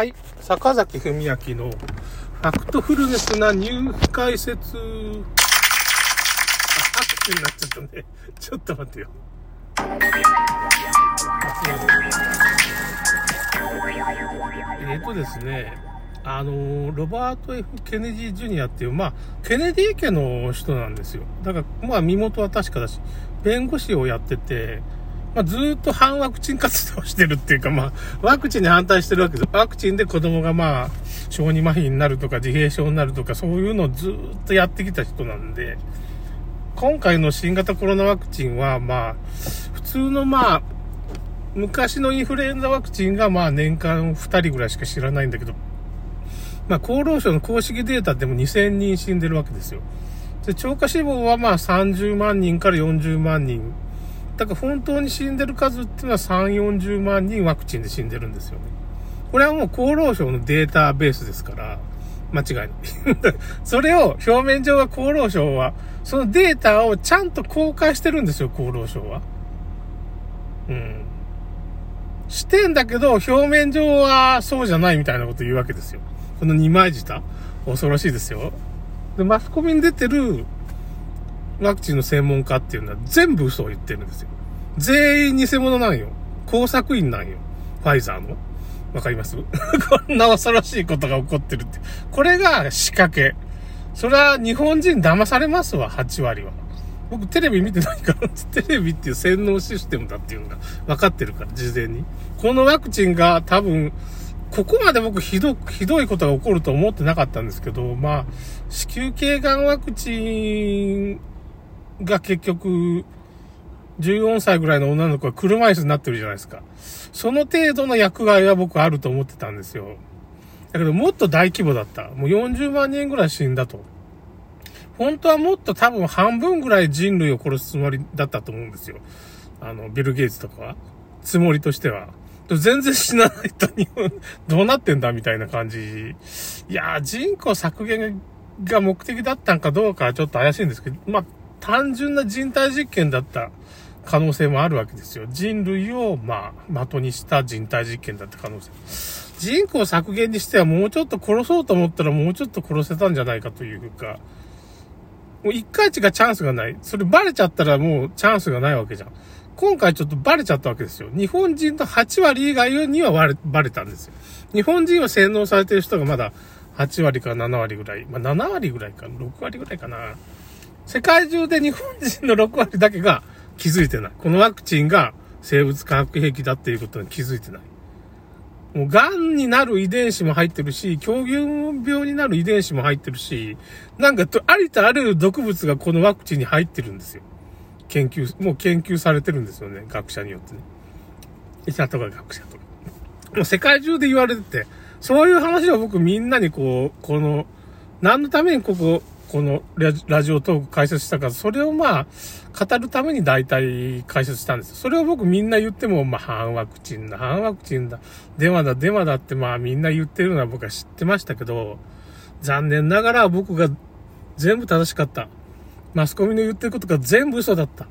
はい。坂崎文明のファクトフルネスなニュー解説。あ、拍手になっちゃったね。ちょっと待ってよ。えっ、とですね、あの、ロバート・ F・ ケネディ・ジュニアっていう、まあ、ケネディ家の人なんですよ。だから、まあ、身元は確かだし、弁護士をやってて、まあ、ずっと反ワクチン活動してるっていうか、まあ、ワクチンに反対してるわけです。ワクチンで子供がまあ、小児麻痺になるとか、自閉症になるとか、そういうのをずっとやってきた人なんで、今回の新型コロナワクチンは、まあ、普通のまあ、昔のインフルエンザワクチンがまあ年間2人ぐらいしか知らないんだけど、まあ厚労省の公式データでも2000人死んでるわけですよ。で、超過死亡はまあ30万人から40万人だから本当に死んでる数っていうのは3、40万人ワクチンで死んでるんですよね。これはもう厚労省のデータベースですから、間違いない。それを表面上は厚労省は、そのデータをちゃんと公開してるんですよ、厚労省は。うん。してんだけど、表面上はそうじゃないみたいなこと言うわけですよ。この二枚舌。恐ろしいですよ。で、マスコミに出てるワクチンの専門家っていうのは全部嘘を言ってるんですよ。全員偽物なんよ。工作員なんよ。ファイザーの。わかります？こんな恐ろしいことが起こってるって。これが仕掛け。それは日本人騙されますわ、8割は。僕テレビ見てないから、テレビっていう洗脳システムだっていうのが分かってるから、事前に。このワクチンが多分、ここまで僕ひど、ひどいことが起こると思ってなかったんですけど、まあ、子宮頸がんワクチンが結局、14歳ぐらいの女の子が車椅子になってるじゃないですか。その程度の役割は僕あると思ってたんですよ。だけどもっと大規模だった。もう40万人ぐらい死んだと。本当はもっと多分半分ぐらい人類を殺すつもりだったと思うんですよ。あの、ビル・ゲイツとかは。つもりとしては。全然死なないと日本、どうなってんだみたいな感じ。いやー、人口削減が目的だったんかどうかはちょっと怪しいんですけど、まあ、単純な人体実験だった可能性もあるわけですよ。人類を、まあ、的にした人体実験だった可能性。人口削減にしてはもうちょっと殺そうと思ったらもうちょっと殺せたんじゃないかというか、もう一回しかチャンスがない。それバレちゃったらもうチャンスがないわけじゃん。今回ちょっとバレちゃったわけですよ。日本人の8割以外にはバレバレたんですよ。日本人は洗脳されてる人がまだ8割か7割ぐらい。まあ7割ぐらいか、6割ぐらいかな。世界中で日本人の6割だけが気づいてない。このワクチンが生物化学兵器だっていうことに気づいてない。もう、癌になる遺伝子も入ってるし、狂牛病になる遺伝子も入ってるし、なんか、ありとあらゆる毒物がこのワクチンに入ってるんですよ。研究、もう研究されてるんですよね。学者によってね。医者とか学者とか。もう世界中で言われてて、そういう話を僕みんなにこう、この、何のためにここ、このラジオトーク解説したから、それをまあ、語るために大体解説したんですそれを僕みんな言っても、まあ、反ワクチンだ、反ワクチンだ、デマだ、デマだってまあみんな言ってるのは僕は知ってましたけど、残念ながら僕が全部正しかった。マスコミの言ってることが全部嘘だった。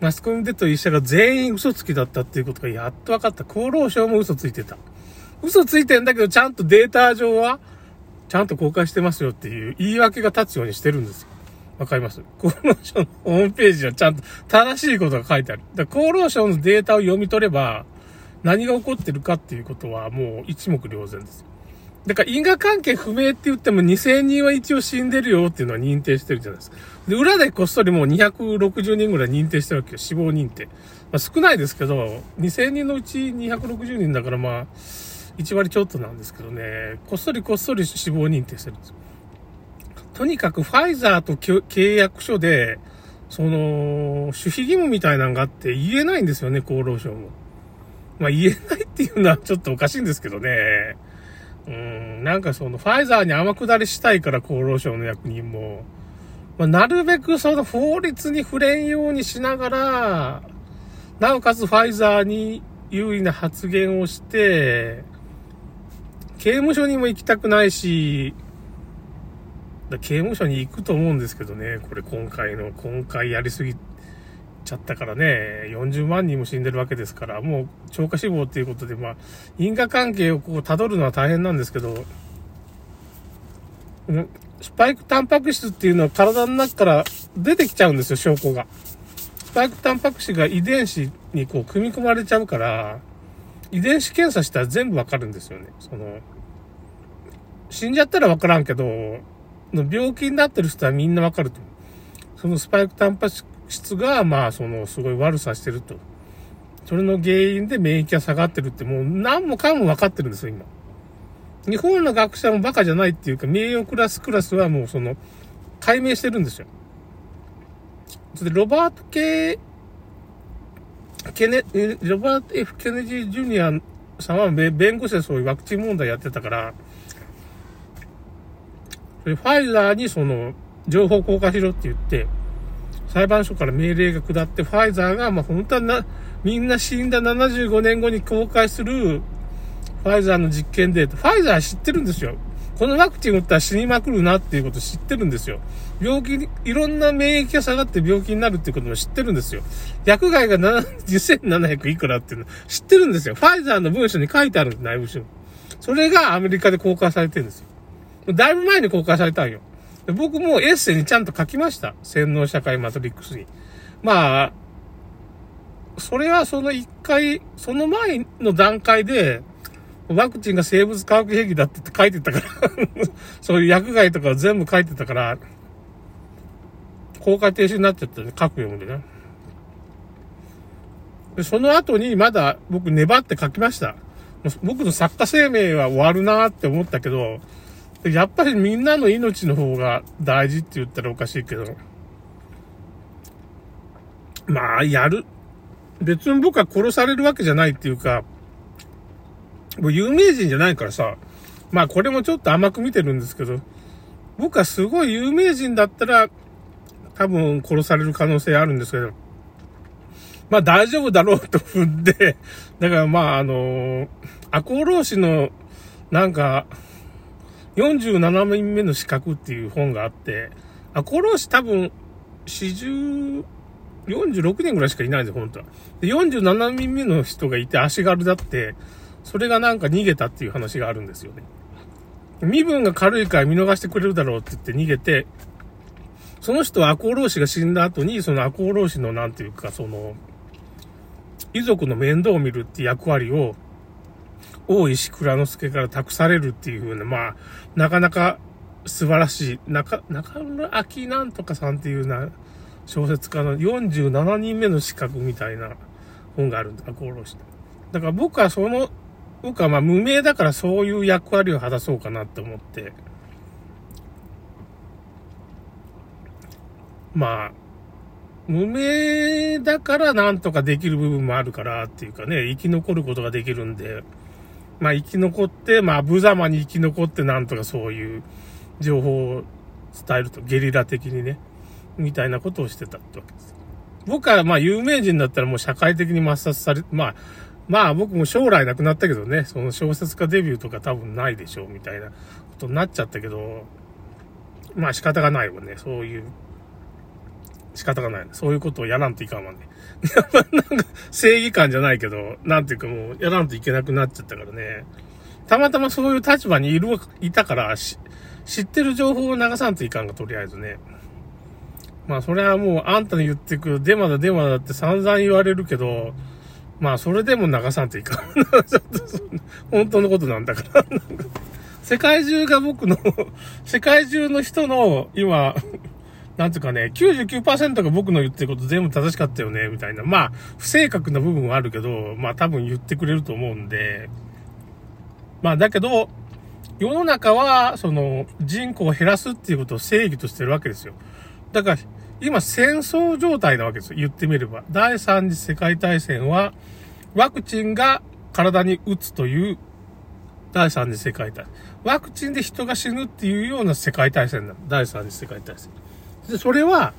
マスコミでと医者が全員嘘つきだったっていうことがやっと分かった。厚労省も嘘ついてた。嘘ついてんだけど、ちゃんとデータ上はちゃんと公開してますよっていう言い訳が立つようにしてるんですよ。わかります？厚労省のホームページはちゃんと正しいことが書いてある。だ厚労省のデータを読み取れば、何が起こってるかっていうことはもう一目瞭然です。だから因果関係不明って言っても2000人は一応死んでるよっていうのは認定してるじゃないですか。で、裏でこっそりもう260人ぐらい認定してるわけよ。死亡認定。まあ少ないですけど、2000人のうち260人だからまあ、1割ちょっとなんですけどね、こっそりこっそり死亡認定してるんですよ。とにかくファイザーと契約書で、その、守秘義務みたいなのがあって言えないんですよね、厚労省も。まあ言えないっていうのはちょっとおかしいんですけどね。うん、なんかその、ファイザーに天下りしたいから厚労省の役人も、まあ、なるべくその法律に触れんようにしながら、なおかつファイザーに優位な発言をして、刑務所にも行きたくないし、刑務所に行くと思うんですけどね、これ今回の、今回やりすぎ、ちゃったからね、40万人も死んでるわけですから、もう超過死亡っていうことで、まあ、因果関係をこう辿るのは大変なんですけど、スパイクタンパク質っていうのは体の中から出てきちゃうんですよ、証拠が。スパイクタンパク質が遺伝子にこう組み込まれちゃうから、遺伝子検査したら全部わかるんですよね。その、死んじゃったらわからんけど、病気になってる人はみんなわかると。そのスパイクタンパク質が、まあ、その、すごい悪さしてると。それの原因で免疫が下がってるって、もう何もかも分かってるんですよ、今。日本の学者もバカじゃないっていうか、名誉クラスクラスはもうその、解明してるんですよ。それで、ロバート・ケケネ、ロバート・ F・ ケネジー・ジュニアさんは弁護士でそういうワクチン問題やってたから、ファイザーにその、情報公開しろって言って、裁判所から命令が下って、ファイザーが、まあ、本当はな、みんな死んだ75年後に公開する、ファイザーの実験データ。ファイザー知ってるんですよ。このワクチン打ったら死にまくるなっていうこと知ってるんですよ。病気に、いろんな免疫が下がって病気になるっていうことも知ってるんですよ。薬害が2700いくらっていうの知ってるんですよ。ファイザーの文書に書いてあるんです、内部書。それがアメリカで公開されてるんですよ。だいぶ前に公開されたんよ。僕もエッセイにちゃんと書きました。洗脳社会マトリックスに。まあ、それはその一回、その前の段階で、ワクチンが生物化学兵器だって書いてたから そういう薬害とか全部書いてたから、公開停止になっちゃったね、書く読むでね。で、その後にまだ僕粘って書きました。僕の作家生命は終わるなって思ったけど、やっぱりみんなの命の方が大事って言ったらおかしいけど、まあ、やる。別に僕は殺されるわけじゃないっていうか、もう有名人じゃないからさ、まあこれもちょっと甘く見てるんですけど、僕はすごい有名人だったら、多分殺される可能性あるんですけど、まあ大丈夫だろうと踏んで、だからまああの、赤穂浪士の、なんか、47人目の資格っていう本があって、赤穂浪士多分、四十、46年ぐらいしかいないんですよ、本当は。で、47人目の人がいて足軽だって、それがなんか逃げたっていう話があるんですよね。身分が軽いから見逃してくれるだろうって言って逃げて、その人は赤穂浪士が死んだ後に、その赤穂浪士のなんていうか、その、遺族の面倒を見るって役割を、大石倉之助から託されるっていう風な、まあ、なかなか素晴らしい、中、中村明なんとかさんっていうな、小説家の47人目の資格みたいな本があるんだ、赤穂浪士。だから僕はその僕はまあ無名だからそういう役割を果たそうかなって思って、まあ、無名だからなんとかできる部分もあるからっていうかね、生き残ることができるんで、まあ生き残って、まあ無様に生き残ってなんとかそういう情報を伝えると、ゲリラ的にね、みたいなことをしてたってわけです。僕はまあ有名人だったらもう社会的に抹殺され、まあまあ僕も将来なくなったけどね、その小説家デビューとか多分ないでしょうみたいなことになっちゃったけど、まあ仕方がないもんね、そういう、仕方がない。そういうことをやらんといかんわね。やっぱなんか正義感じゃないけど、なんていうかもうやらんといけなくなっちゃったからね。たまたまそういう立場にいる、いたから、知ってる情報を流さんといかんが、とりあえずね。まあそれはもうあんたの言ってくデマだデマだって散々言われるけど、まあ、それでも流さんといかん。本当のことなんだから。世界中が僕の、世界中の人の、今、なんていうかね、99%が僕の言ってること全部正しかったよね、みたいな。まあ、不正確な部分はあるけど、まあ多分言ってくれると思うんで。まあだけど、世の中は、その、人口を減らすっていうことを正義としてるわけですよ。だから、今戦争状態なわけですよ。言ってみれば。第三次世界大戦は、ワクチンが体に打つという第三次世界大戦。ワクチンで人が死ぬっていうような世界大戦なの。第三次世界大戦。で、それは、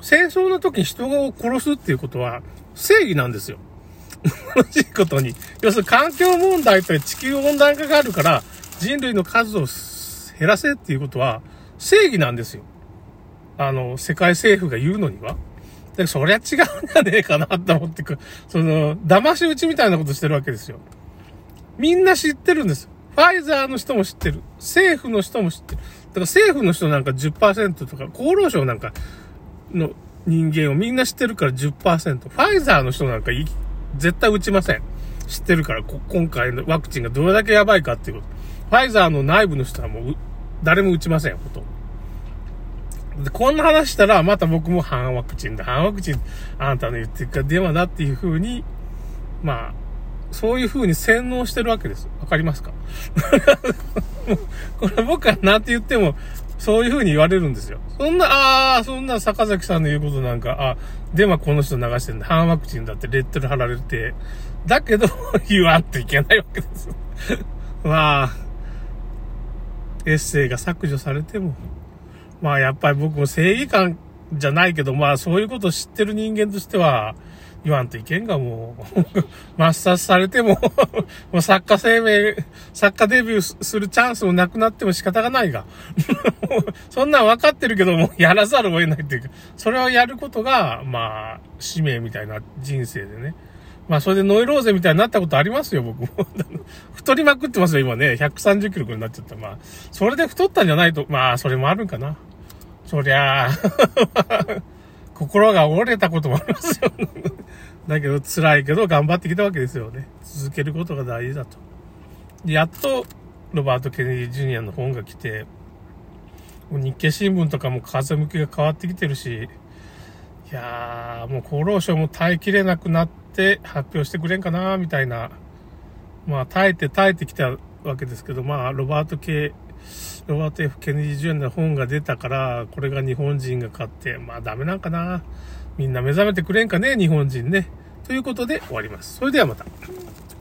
戦争の時に人を殺すっていうことは正義なんですよ。同じことに。要するに環境問題と地球温暖化があるから人類の数を減らせっていうことは正義なんですよ。あの、世界政府が言うのには。でそりゃ違うんじゃねえかなと思ってく、その、騙し討ちみたいなことしてるわけですよ。みんな知ってるんです。ファイザーの人も知ってる。政府の人も知ってる。だから政府の人なんか10%とか、厚労省なんかの人間をみんな知ってるから10%。ファイザーの人なんか絶対打ちません。知ってるから、今回のワクチンがどれだけやばいかっていうこと。ファイザーの内部の人はもう、誰も打ちません、ほとんど。で、こんな話したら、また僕も反ワクチンだ、反ワクチン、あんたの言ってるか電話だっていう風に、まあ、そういう風に洗脳してるわけです。わかりますか？これ僕は何て言っても、そういう風に言われるんですよ。そんな、ああ、そんな坂崎さんの言うことなんか、あ、デマこの人流してるんだ。反ワクチンだってレッテル貼られて、だけど 言わんといけないわけです。まあ、エッセイが削除されても、まあやっぱり僕も正義感じゃないけど、まあそういうことを知ってる人間としては、言わんといけんがもう、抹殺されても もう作家生命、作家デビューするチャンスもなくなっても仕方がないが そんなん分かってるけども、やらざるを得ないっていうか、それをやることが、まあ、使命みたいな人生でね。まあ、それでノイローゼみたいになったことありますよ、僕も。太りまくってますよ、今ね。130キロくらいになっちゃった。まあ、それで太ったんじゃないと、まあ、それもあるんかな。そりゃあ心が折れたこともありますよ。だけど辛いけど頑張ってきたわけですよね。続けることが大事だと。やっと、ロバート・ケネディ・ジュニアの本が来て、日経新聞とかも風向きが変わってきてるし、いやー、もう厚労省も耐えきれなくなって発表してくれんかな、みたいな。まあ、耐えて耐えてきたわけですけど、まあ、ロバート系、ロバート・ F・ ケネディ・ジュエンの本が出たから、これが日本人が買って、まあダメなんかな。みんな目覚めてくれんかね、日本人ね。ということで終わります。それではまた。